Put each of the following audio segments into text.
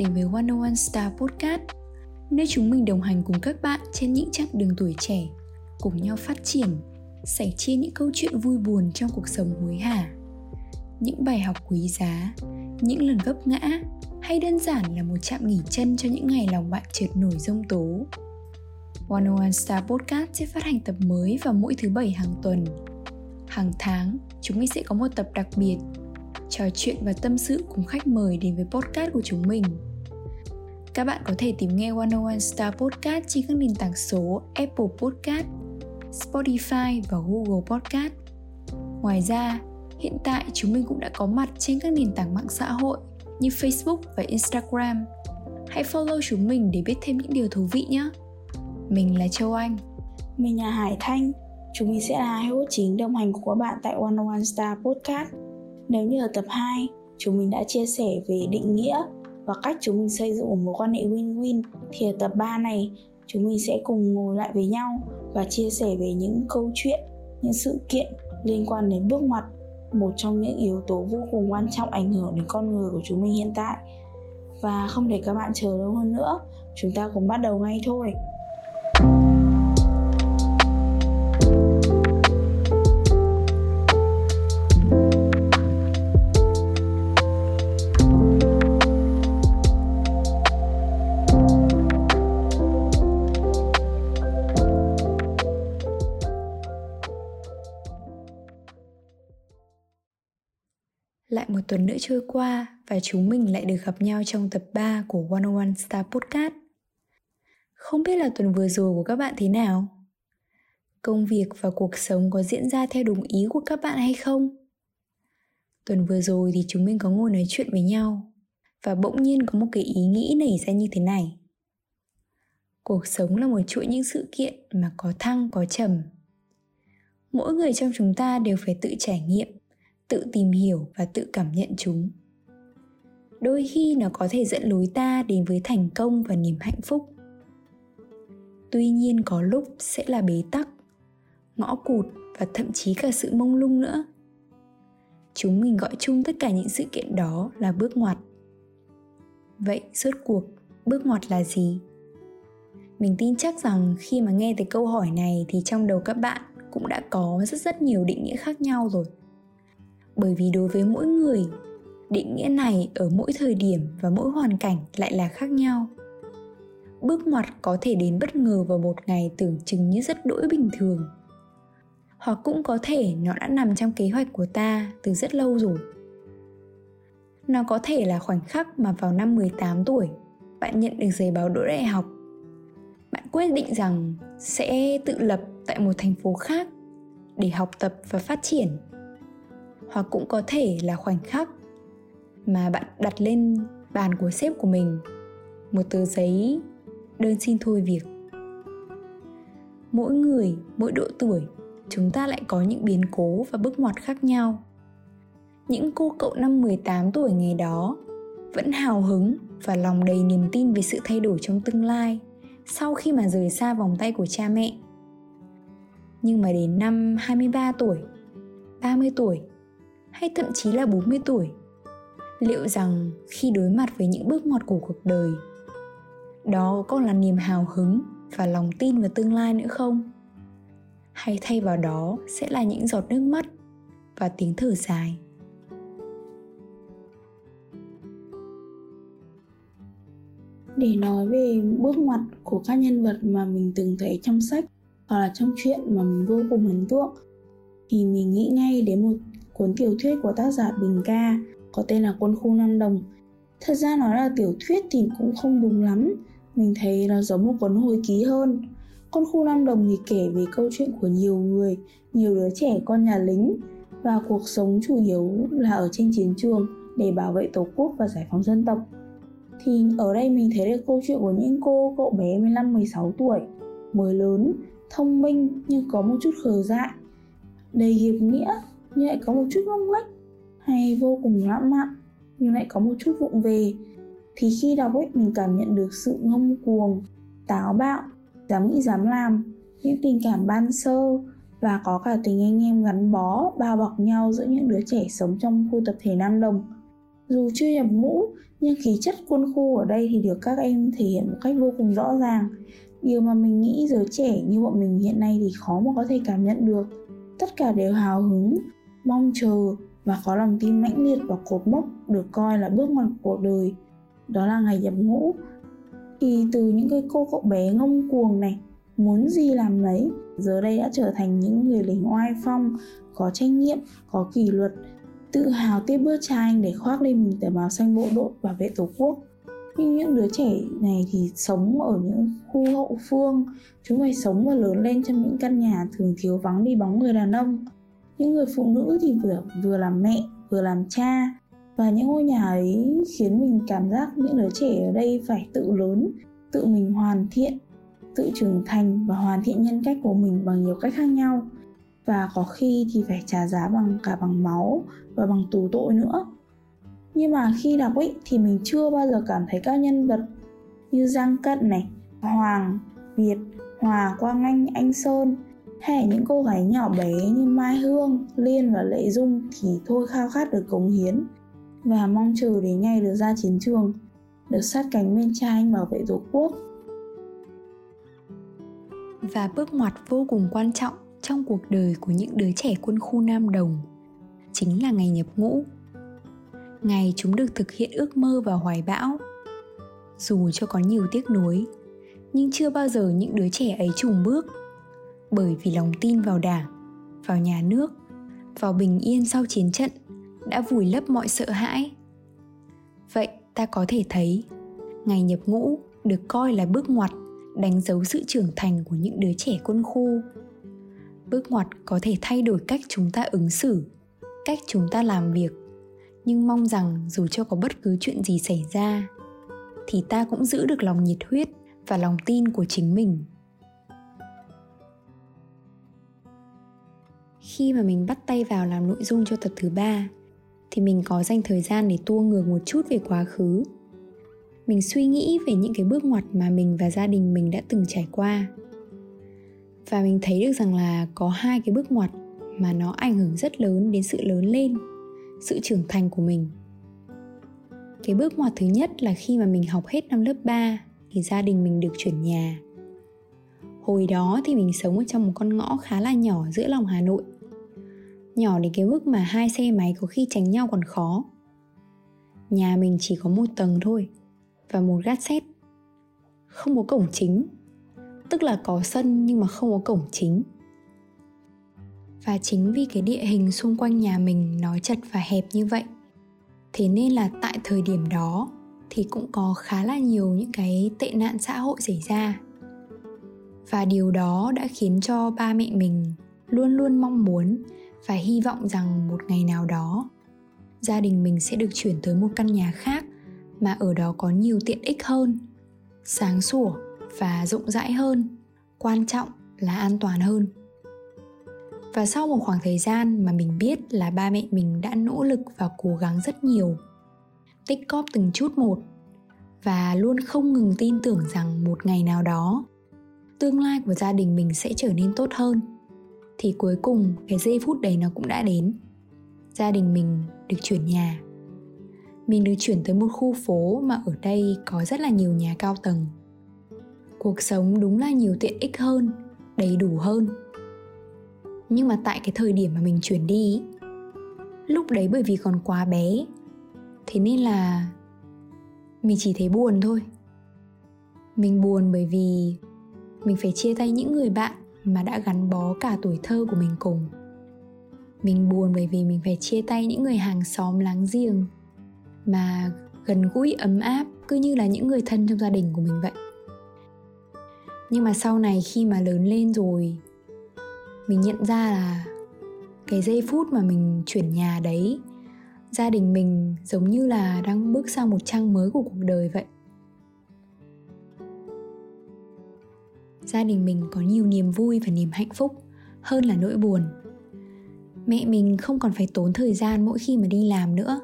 đến với 101 Star Podcast. Nơi chúng mình đồng hành cùng các bạn trên những chặng đường tuổi trẻ Cùng nhau phát triển, sẻ chia những câu chuyện vui buồn trong cuộc sống hối hả. Những bài học quý giá, những lần vấp ngã Hay đơn giản là một chạm nghỉ chân cho những ngày lòng bạn trượt nổi rông tố. 101 Star Podcast sẽ phát hành tập mới vào mỗi thứ bảy hàng tuần. Hàng tháng, chúng mình sẽ có một tập đặc biệt trò chuyện và tâm sự cùng khách mời đến với podcast của chúng mình. Các bạn có thể tìm nghe 101 Star Podcast trên các nền tảng số Apple Podcast, Spotify và Google Podcast. Ngoài ra, hiện tại chúng mình cũng đã có mặt trên các nền tảng mạng xã hội như Facebook và Instagram. Hãy follow chúng mình để biết thêm những điều thú vị nhé. Mình là Châu Anh. Mình là Hải Thanh. Chúng mình sẽ là hai host chính đồng hành của các bạn tại 101 Star Podcast. Nếu như ở tập 2, chúng mình đã chia sẻ về định nghĩa và cách chúng mình xây dựng một mối quan hệ win-win thì ở tập 3 này chúng mình sẽ cùng ngồi lại với nhau và chia sẻ về những câu chuyện, những sự kiện liên quan đến bước ngoặt một trong những yếu tố vô cùng quan trọng ảnh hưởng đến con người của chúng mình hiện tại. Và không để các bạn chờ lâu hơn nữa chúng ta cùng bắt đầu ngay thôi. Lại một tuần nữa trôi qua và chúng mình lại được gặp nhau trong tập 3 của 101 Star Podcast. Không biết là tuần vừa rồi của các bạn thế nào? Công việc và cuộc sống có diễn ra theo đúng ý của các bạn hay không? Tuần vừa rồi thì chúng mình có ngồi nói chuyện với nhau và bỗng nhiên có một cái ý nghĩ nảy ra như thế này. Cuộc sống là một chuỗi những sự kiện mà có thăng, có trầm. Mỗi người trong chúng ta đều phải tự trải nghiệm tự tìm hiểu và tự cảm nhận chúng. Đôi khi nó có thể dẫn lối ta đến với thành công và niềm hạnh phúc. Tuy nhiên có lúc sẽ là bế tắc, ngõ cụt và thậm chí cả sự mông lung nữa. Chúng mình gọi chung tất cả những sự kiện đó là bước ngoặt. Vậy rốt cuộc, bước ngoặt là gì? Mình tin chắc rằng khi mà nghe thấy câu hỏi này thì trong đầu các bạn cũng đã có rất rất nhiều định nghĩa khác nhau rồi bởi vì đối với mỗi người định nghĩa này ở mỗi thời điểm và mỗi hoàn cảnh lại là khác nhau bước ngoặt có thể đến bất ngờ vào một ngày tưởng chừng như rất đỗi bình thường hoặc cũng có thể nó đã nằm trong kế hoạch của ta từ rất lâu rồi. Nó có thể là khoảnh khắc mà vào năm 18 tuổi, bạn nhận được giấy báo đỗ đại học. Bạn quyết định rằng sẽ tự lập tại một thành phố khác để học tập và phát triển hoặc cũng có thể là khoảnh khắc mà bạn đặt lên bàn của sếp của mình. Một tờ giấy đơn xin thôi việc. Mỗi người mỗi độ tuổi chúng ta lại có những biến cố và bước ngoặt khác nhau. Những cô cậu năm 18 tuổi ngày đó vẫn hào hứng và lòng đầy niềm tin về sự thay đổi trong tương lai sau khi mà rời xa vòng tay của cha mẹ. Nhưng mà đến năm 23 tuổi, 30 tuổi hay thậm chí là 40 tuổi? Liệu rằng khi đối mặt với những bước ngoặt của cuộc đời, đó còn là niềm hào hứng và lòng tin vào tương lai nữa không? Hay thay vào đó sẽ là những giọt nước mắt và tiếng thở dài? Để nói về bước ngoặt của các nhân vật mà mình từng thấy trong sách hoặc là trong chuyện mà mình vô cùng ấn tượng, thì mình nghĩ ngay đến một cuốn tiểu thuyết của tác giả Bình Ca có tên là Quân khu Nam Đồng. Thật ra nói là tiểu thuyết thì cũng không đúng lắm, mình thấy nó giống một cuốn hồi ký hơn. Quân khu Nam Đồng thì kể về câu chuyện của nhiều người, nhiều đứa trẻ con nhà lính và cuộc sống chủ yếu là ở trên chiến trường để bảo vệ tổ quốc và giải phóng dân tộc. Thì ở đây mình thấy được câu chuyện của những cô cậu bé 15-16 tuổi, mới lớn, thông minh nhưng có một chút khờ dại, đầy hiệp nghĩa nhưng lại có một chút ngông lách hay vô cùng lãng mạn, nhưng lại có một chút vụng về. Thì khi đọc ấy, mình cảm nhận được sự ngông cuồng, táo bạo, dám nghĩ dám làm, những tình cảm ban sơ và có cả tình anh em gắn bó, bao bọc nhau giữa những đứa trẻ sống trong khu tập thể Nam Đồng. Dù chưa nhập ngũ, nhưng khí chất quân khu ở đây thì được các em thể hiện một cách vô cùng rõ ràng. Điều mà mình nghĩ giới trẻ như bọn mình hiện nay thì khó mà có thể cảm nhận được. Tất cả đều hào hứng mong chờ và có lòng tin mãnh liệt vào cột mốc được coi là bước ngoặt cuộc đời. Đó là ngày nhập ngũ. Thì từ những cái cô cậu bé ngông cuồng này, muốn gì làm lấy giờ đây đã trở thành những người lính oai phong, có trách nhiệm, có kỷ luật, tự hào tiếp bước cha anh để khoác lên mình tờ báo xanh bộ đội bảo vệ tổ quốc. Nhưng những đứa trẻ này thì sống ở những khu hậu phương, chúng phải sống và lớn lên trong những căn nhà thường thiếu vắng đi bóng người đàn ông những người phụ nữ thì vừa vừa làm mẹ vừa làm cha. Và những ngôi nhà ấy khiến mình cảm giác những đứa trẻ ở đây phải tự lớn tự mình hoàn thiện tự trưởng thành và hoàn thiện nhân cách của mình bằng nhiều cách khác nhau. Và có khi thì phải trả giá bằng cả bằng máu và bằng tù tội nữa. Nhưng mà khi đọc ấy thì mình chưa bao giờ cảm thấy các nhân vật như Giang Cận này, Hoàng, Việt, Hòa, Quang Anh, Anh Sơn hay những cô gái nhỏ bé như Mai Hương, Liên và Lệ Dung thì thôi khao khát được cống hiến và mong chờ đến ngày được ra chiến trường, được sát cánh bên cha anh bảo vệ tổ quốc. Và bước ngoặt vô cùng quan trọng trong cuộc đời của những đứa trẻ quân khu Nam Đồng chính là ngày nhập ngũ. Ngày chúng được thực hiện ước mơ và hoài bão. Dù cho có nhiều tiếc nuối, nhưng chưa bao giờ những đứa trẻ ấy trùng bước bởi vì lòng tin vào Đảng, vào nhà nước, vào bình yên sau chiến trận đã vùi lấp mọi sợ hãi. Vậy ta có thể thấy, ngày nhập ngũ được coi là bước ngoặt đánh dấu sự trưởng thành của những đứa trẻ quân khu bước ngoặt có thể thay đổi cách chúng ta ứng xử cách chúng ta làm việc nhưng mong rằng dù cho có bất cứ chuyện gì xảy ra thì ta cũng giữ được lòng nhiệt huyết và lòng tin của chính mình khi mà mình bắt tay vào làm nội dung cho tập thứ ba, thì mình có dành thời gian để tua ngược một chút về quá khứ. Mình suy nghĩ về những cái bước ngoặt mà mình và gia đình mình đã từng trải qua. Và mình thấy được rằng là có hai cái bước ngoặt mà nó ảnh hưởng rất lớn đến sự lớn lên, sự trưởng thành của mình. Cái bước ngoặt thứ nhất là khi mà mình học hết năm lớp 3 thì gia đình mình được chuyển nhà hồi đó thì mình sống ở trong một con ngõ khá là nhỏ giữa lòng hà nội. Nhỏ đến cái mức mà hai xe máy có khi tránh nhau còn khó. Nhà mình chỉ có một tầng thôi và một gác xét không có cổng chính, tức là có sân nhưng mà không có cổng chính. Và chính vì cái địa hình xung quanh nhà mình nó chật và hẹp như vậy, thế nên là tại thời điểm đó thì cũng có khá là nhiều những cái tệ nạn xã hội xảy ra và điều đó đã khiến cho ba mẹ mình luôn luôn mong muốn và hy vọng rằng một ngày nào đó, gia đình mình sẽ được chuyển tới một căn nhà khác mà ở đó có nhiều tiện ích hơn, sáng sủa và rộng rãi hơn, quan trọng là an toàn hơn. Và sau một khoảng thời gian mà mình biết là ba mẹ mình đã nỗ lực và cố gắng rất nhiều, tích cóp từng chút một và luôn không ngừng tin tưởng rằng một ngày nào đó tương lai của gia đình mình sẽ trở nên tốt hơn. Thì cuối cùng, cái giây phút đấy nó cũng đã đến. Gia đình mình được chuyển nhà. Mình được chuyển tới một khu phố mà ở đây có rất là nhiều nhà cao tầng. Cuộc sống đúng là nhiều tiện ích hơn, đầy đủ hơn. Nhưng mà tại cái thời điểm mà mình chuyển đi, lúc đấy bởi vì còn quá bé, thế nên là mình chỉ thấy buồn thôi. Mình buồn bởi vì mình phải chia tay những người bạn mà đã gắn bó cả tuổi thơ của mình cùng. Mình buồn bởi vì mình phải chia tay những người hàng xóm láng giềng mà gần gũi, ấm áp, cứ như là những người thân trong gia đình của mình vậy. Nhưng mà sau này khi mà lớn lên rồi, mình nhận ra là cái giây phút mà mình chuyển nhà đấy, gia đình mình giống như là đang bước sang một trang mới của cuộc đời vậy. Gia đình mình có nhiều niềm vui và niềm hạnh phúc, hơn là nỗi buồn. Mẹ mình không còn phải tốn thời gian mỗi khi mà đi làm nữa.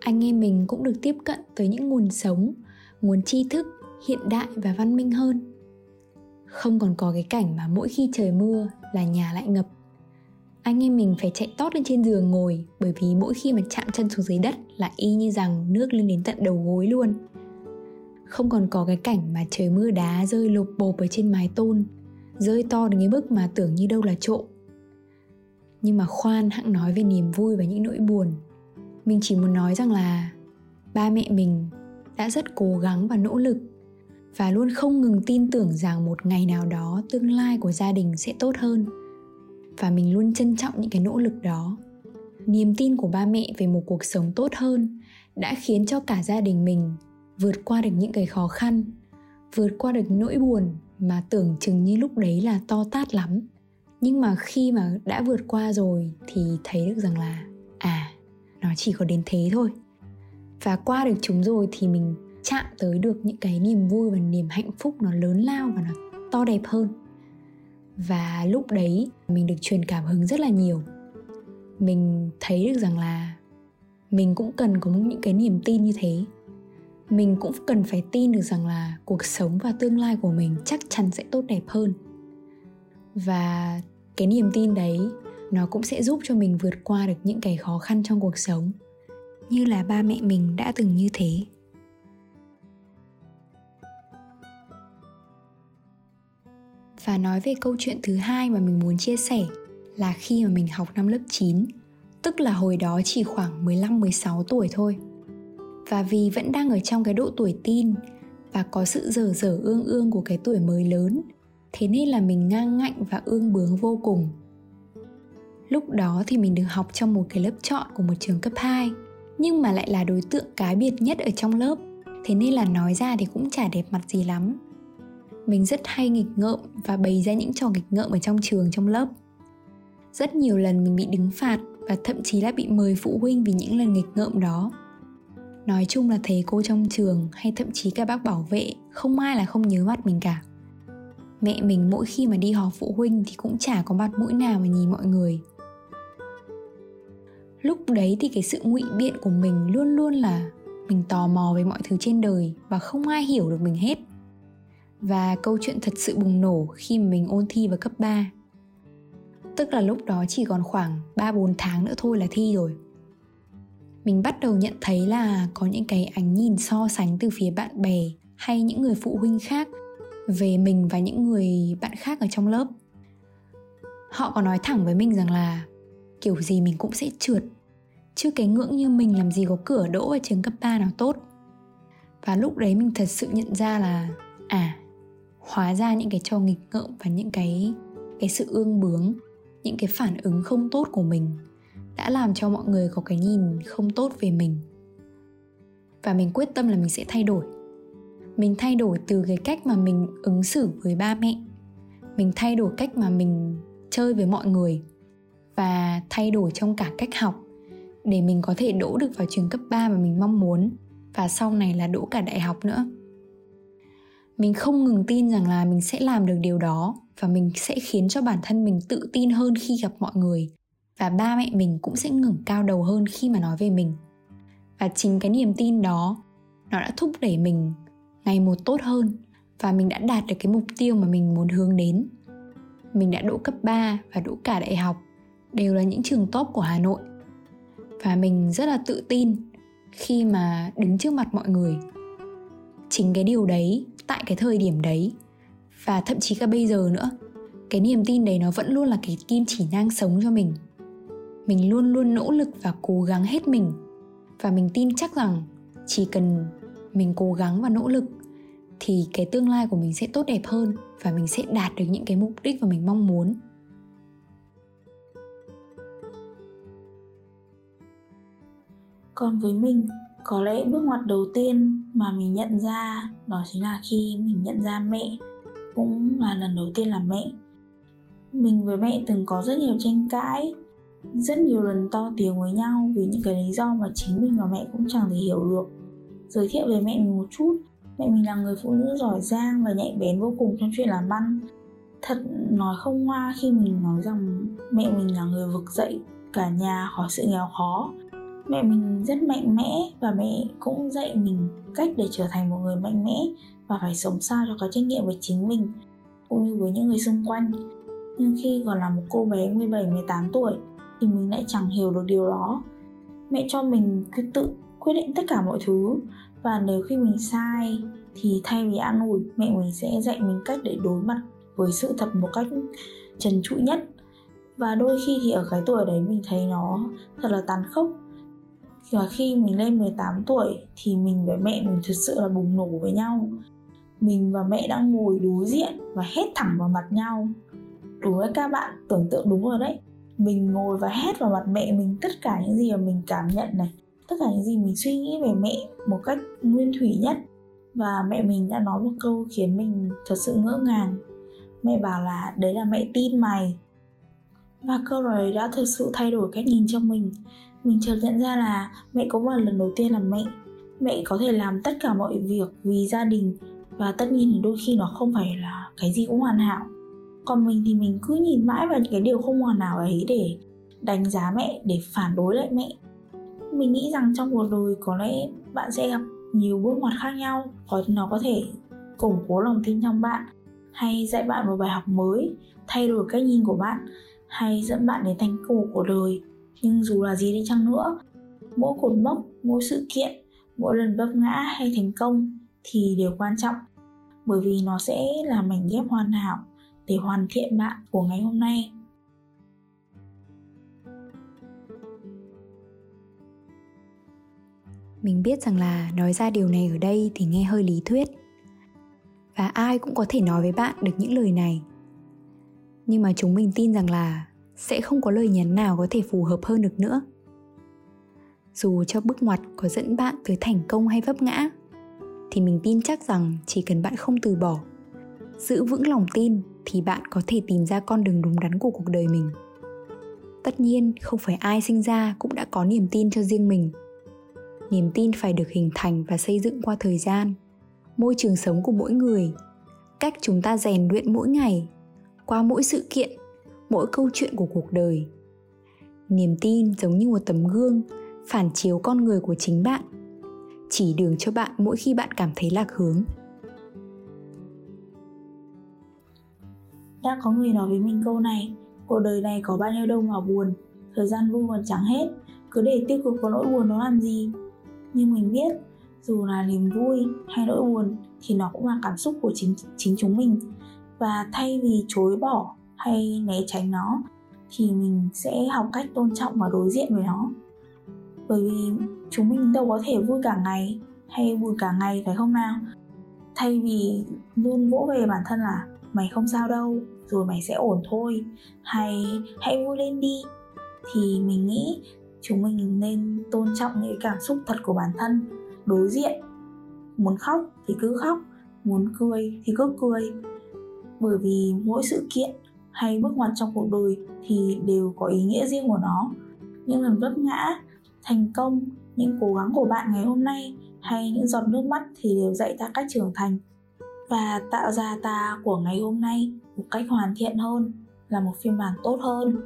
Anh em mình cũng được tiếp cận tới những nguồn sống, nguồn tri thức hiện đại và văn minh hơn. Không còn có cái cảnh mà mỗi khi trời mưa là nhà lại ngập. Anh em mình phải chạy tót lên trên giường ngồi bởi vì mỗi khi mà chạm chân xuống dưới đất là y như rằng nước lên đến tận đầu gối luôn không còn có cái cảnh mà trời mưa đá rơi lộp bộp ở trên mái tôn, rơi to đến cái mức mà tưởng như đâu là trộm. Nhưng mà khoan hãng nói về niềm vui và những nỗi buồn. Mình chỉ muốn nói rằng là ba mẹ mình đã rất cố gắng và nỗ lực và luôn không ngừng tin tưởng rằng một ngày nào đó tương lai của gia đình sẽ tốt hơn. Và mình luôn trân trọng những cái nỗ lực đó. Niềm tin của ba mẹ về một cuộc sống tốt hơn đã khiến cho cả gia đình mình vượt qua được những cái khó khăn, vượt qua được nỗi buồn mà tưởng chừng như lúc đấy là to tát lắm. Nhưng mà khi mà đã vượt qua rồi thì thấy được rằng là à nó chỉ có đến thế thôi. Và qua được chúng rồi thì mình chạm tới được những cái niềm vui và niềm hạnh phúc nó lớn lao và nó to đẹp hơn. Và lúc đấy mình được truyền cảm hứng rất là nhiều. Mình thấy được rằng là mình cũng cần có những cái niềm tin như thế mình cũng cần phải tin được rằng là cuộc sống và tương lai của mình chắc chắn sẽ tốt đẹp hơn và cái niềm tin đấy nó cũng sẽ giúp cho mình vượt qua được những cái khó khăn trong cuộc sống như là ba mẹ mình đã từng như thế Và nói về câu chuyện thứ hai mà mình muốn chia sẻ là khi mà mình học năm lớp 9, tức là hồi đó chỉ khoảng 15-16 tuổi thôi. Và vì vẫn đang ở trong cái độ tuổi tin và có sự dở dở ương ương của cái tuổi mới lớn, thế nên là mình ngang ngạnh và ương bướng vô cùng. Lúc đó thì mình được học trong một cái lớp chọn của một trường cấp 2, nhưng mà lại là đối tượng cá biệt nhất ở trong lớp, thế nên là nói ra thì cũng chả đẹp mặt gì lắm. Mình rất hay nghịch ngợm và bày ra những trò nghịch ngợm ở trong trường trong lớp. Rất nhiều lần mình bị đứng phạt và thậm chí là bị mời phụ huynh vì những lần nghịch ngợm đó nói chung là thầy cô trong trường hay thậm chí cả bác bảo vệ, không ai là không nhớ mặt mình cả mẹ mình mỗi khi mà đi họp phụ huynh thì cũng chả có mặt mũi nào mà nhìn mọi người lúc đấy thì cái sự ngụy biện của mình luôn luôn là mình tò mò về mọi thứ trên đời và không ai hiểu được mình hết và câu chuyện thật sự bùng nổ khi mà mình ôn thi vào cấp 3. Tức là lúc đó chỉ còn khoảng 3-4 tháng nữa thôi là thi rồi. Mình bắt đầu nhận thấy là có những cái ánh nhìn so sánh từ phía bạn bè hay những người phụ huynh khác về mình và những người bạn khác ở trong lớp. Họ có nói thẳng với mình rằng là kiểu gì mình cũng sẽ trượt, chứ cái ngưỡng như mình làm gì có cửa đỗ ở trường cấp 3 nào tốt và lúc đấy mình thật sự nhận ra là à hóa ra những cái trò nghịch ngợm và những cái cái sự ương bướng, những cái phản ứng không tốt của mình đã làm cho mọi người có cái nhìn không tốt về mình. Và mình quyết tâm là mình sẽ thay đổi. Mình thay đổi từ cái cách mà mình ứng xử với ba mẹ. Mình thay đổi cách mà mình chơi với mọi người. Và thay đổi trong cả cách học để mình có thể đỗ được vào trường cấp 3 mà mình mong muốn. Và sau này là đỗ cả đại học nữa. Mình không ngừng tin rằng là mình sẽ làm được điều đó. Và mình sẽ khiến cho bản thân mình tự tin hơn khi gặp mọi người và ba mẹ mình cũng sẽ ngẩng cao đầu hơn khi mà nói về mình. Và chính cái niềm tin đó, nó đã thúc đẩy mình ngày một tốt hơn và mình đã đạt được cái mục tiêu mà mình muốn hướng đến. Mình đã đỗ cấp 3 và đỗ cả đại học, đều là những trường top của Hà Nội. Và mình rất là tự tin khi mà đứng trước mặt mọi người. Chính cái điều đấy, tại cái thời điểm đấy, và thậm chí cả bây giờ nữa, cái niềm tin đấy nó vẫn luôn là cái kim chỉ nang sống cho mình mình luôn luôn nỗ lực và cố gắng hết mình. Và mình tin chắc rằng chỉ cần mình cố gắng và nỗ lực, thì cái tương lai của mình sẽ tốt đẹp hơn và mình sẽ đạt được những cái mục đích mà mình mong muốn. Còn với mình, có lẽ bước ngoặt đầu tiên mà mình nhận ra đó chính là khi mình nhận ra mẹ, cũng là lần đầu tiên là mẹ. Mình với mẹ từng có rất nhiều tranh cãi rất nhiều lần to tiếng với nhau vì những cái lý do mà chính mình và mẹ cũng chẳng thể hiểu được. Giới thiệu về mẹ mình một chút. Mẹ mình là người phụ nữ giỏi giang và nhạy bén vô cùng trong chuyện làm ăn. Thật nói không hoa khi mình nói rằng mẹ mình là người vực dậy cả nhà khỏi sự nghèo khó. Mẹ mình rất mạnh mẽ và mẹ cũng dạy mình cách để trở thành một người mạnh mẽ và phải sống sao cho có trách nhiệm với chính mình cũng như với những người xung quanh. Nhưng khi còn là một cô bé 17, 18 tuổi thì mình lại chẳng hiểu được điều đó. Mẹ cho mình cứ tự quyết định tất cả mọi thứ, và nếu khi mình sai thì thay vì an ủi, mẹ mình sẽ dạy mình cách để đối mặt với sự thật một cách trần trụi nhất. Và đôi khi thì ở cái tuổi đấy mình thấy nó thật là tàn khốc. Và khi mình lên 18 tuổi thì mình với mẹ mình thật sự là bùng nổ với nhau. Mình và mẹ đang ngồi đối diện và hét thẳng vào mặt nhau. Đối với các bạn tưởng tượng đúng rồi đấy mình ngồi và hét vào mặt mẹ mình tất cả những gì mà mình cảm nhận này. Tất cả những gì mình suy nghĩ về mẹ một cách nguyên thủy nhất. Và mẹ mình đã nói một câu khiến mình thật sự ngỡ ngàng. Mẹ bảo là, đấy là mẹ tin mày. Và câu nói đã thực sự thay đổi cách nhìn cho mình. Mình chợt nhận ra là mẹ cũng là lần đầu tiên là mẹ. Mẹ có thể làm tất cả mọi việc vì gia đình. Và tất nhiên thì đôi khi nó không phải là cái gì cũng hoàn hảo còn mình thì mình cứ nhìn mãi vào những cái điều không hoàn hảo ấy để đánh giá mẹ, để phản đối lại mẹ. Mình nghĩ rằng trong cuộc đời có lẽ bạn sẽ gặp nhiều bước ngoặt khác nhau. Có, nó có thể củng cố lòng tin trong bạn, hay dạy bạn một bài học mới, thay đổi cách nhìn của bạn, hay dẫn bạn đến thành công của đời. Nhưng dù là gì đi chăng nữa, mỗi cột mốc, mỗi sự kiện, mỗi lần vấp ngã hay thành công thì đều quan trọng, bởi vì nó sẽ là mảnh ghép hoàn hảo để hoàn thiện bạn của ngày hôm nay. Mình biết rằng là nói ra điều này ở đây thì nghe hơi lý thuyết. Và ai cũng có thể nói với bạn được những lời này. Nhưng mà chúng mình tin rằng là sẽ không có lời nhắn nào có thể phù hợp hơn được nữa. Dù cho bước ngoặt có dẫn bạn tới thành công hay vấp ngã, thì mình tin chắc rằng chỉ cần bạn không từ bỏ giữ vững lòng tin thì bạn có thể tìm ra con đường đúng đắn của cuộc đời mình. Tất nhiên, không phải ai sinh ra cũng đã có niềm tin cho riêng mình. Niềm tin phải được hình thành và xây dựng qua thời gian, môi trường sống của mỗi người, cách chúng ta rèn luyện mỗi ngày, qua mỗi sự kiện, mỗi câu chuyện của cuộc đời. Niềm tin giống như một tấm gương phản chiếu con người của chính bạn, chỉ đường cho bạn mỗi khi bạn cảm thấy lạc hướng. Đã có người nói với mình câu này, cuộc đời này có bao nhiêu đâu mà buồn, thời gian vui còn chẳng hết, cứ để tiêu cực có nỗi buồn nó làm gì? Nhưng mình biết, dù là niềm vui hay nỗi buồn thì nó cũng là cảm xúc của chính chính chúng mình. Và thay vì chối bỏ hay né tránh nó, thì mình sẽ học cách tôn trọng và đối diện với nó. Bởi vì chúng mình đâu có thể vui cả ngày hay buồn cả ngày, phải không nào? Thay vì luôn vỗ về bản thân là mày không sao đâu rồi mày sẽ ổn thôi. Hay, hãy vui lên đi. Thì mình nghĩ chúng mình nên tôn trọng những cảm xúc thật của bản thân. Đối diện, muốn khóc thì cứ khóc, muốn cười thì cứ cười. Bởi vì mỗi sự kiện hay bước ngoặt trong cuộc đời thì đều có ý nghĩa riêng của nó. Những lần vấp ngã, thành công, những cố gắng của bạn ngày hôm nay hay những giọt nước mắt thì đều dạy ta cách trưởng thành và tạo ra ta của ngày hôm nay một cách hoàn thiện hơn, là một phiên bản tốt hơn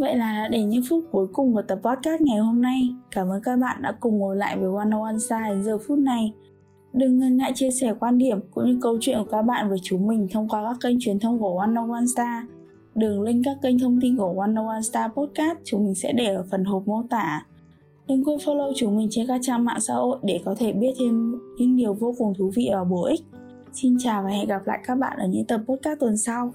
Vậy là đến những phút cuối cùng của tập podcast ngày hôm nay. Cảm ơn các bạn đã cùng ngồi lại với One One Side giờ phút này. Đừng ngần ngại chia sẻ quan điểm cũng như câu chuyện của các bạn với chúng mình thông qua các kênh truyền thông của One One Star. Đường link các kênh thông tin của One One Star Podcast chúng mình sẽ để ở phần hộp mô tả. Đừng quên follow chúng mình trên các trang mạng xã hội để có thể biết thêm những điều vô cùng thú vị và bổ ích. Xin chào và hẹn gặp lại các bạn ở những tập podcast tuần sau.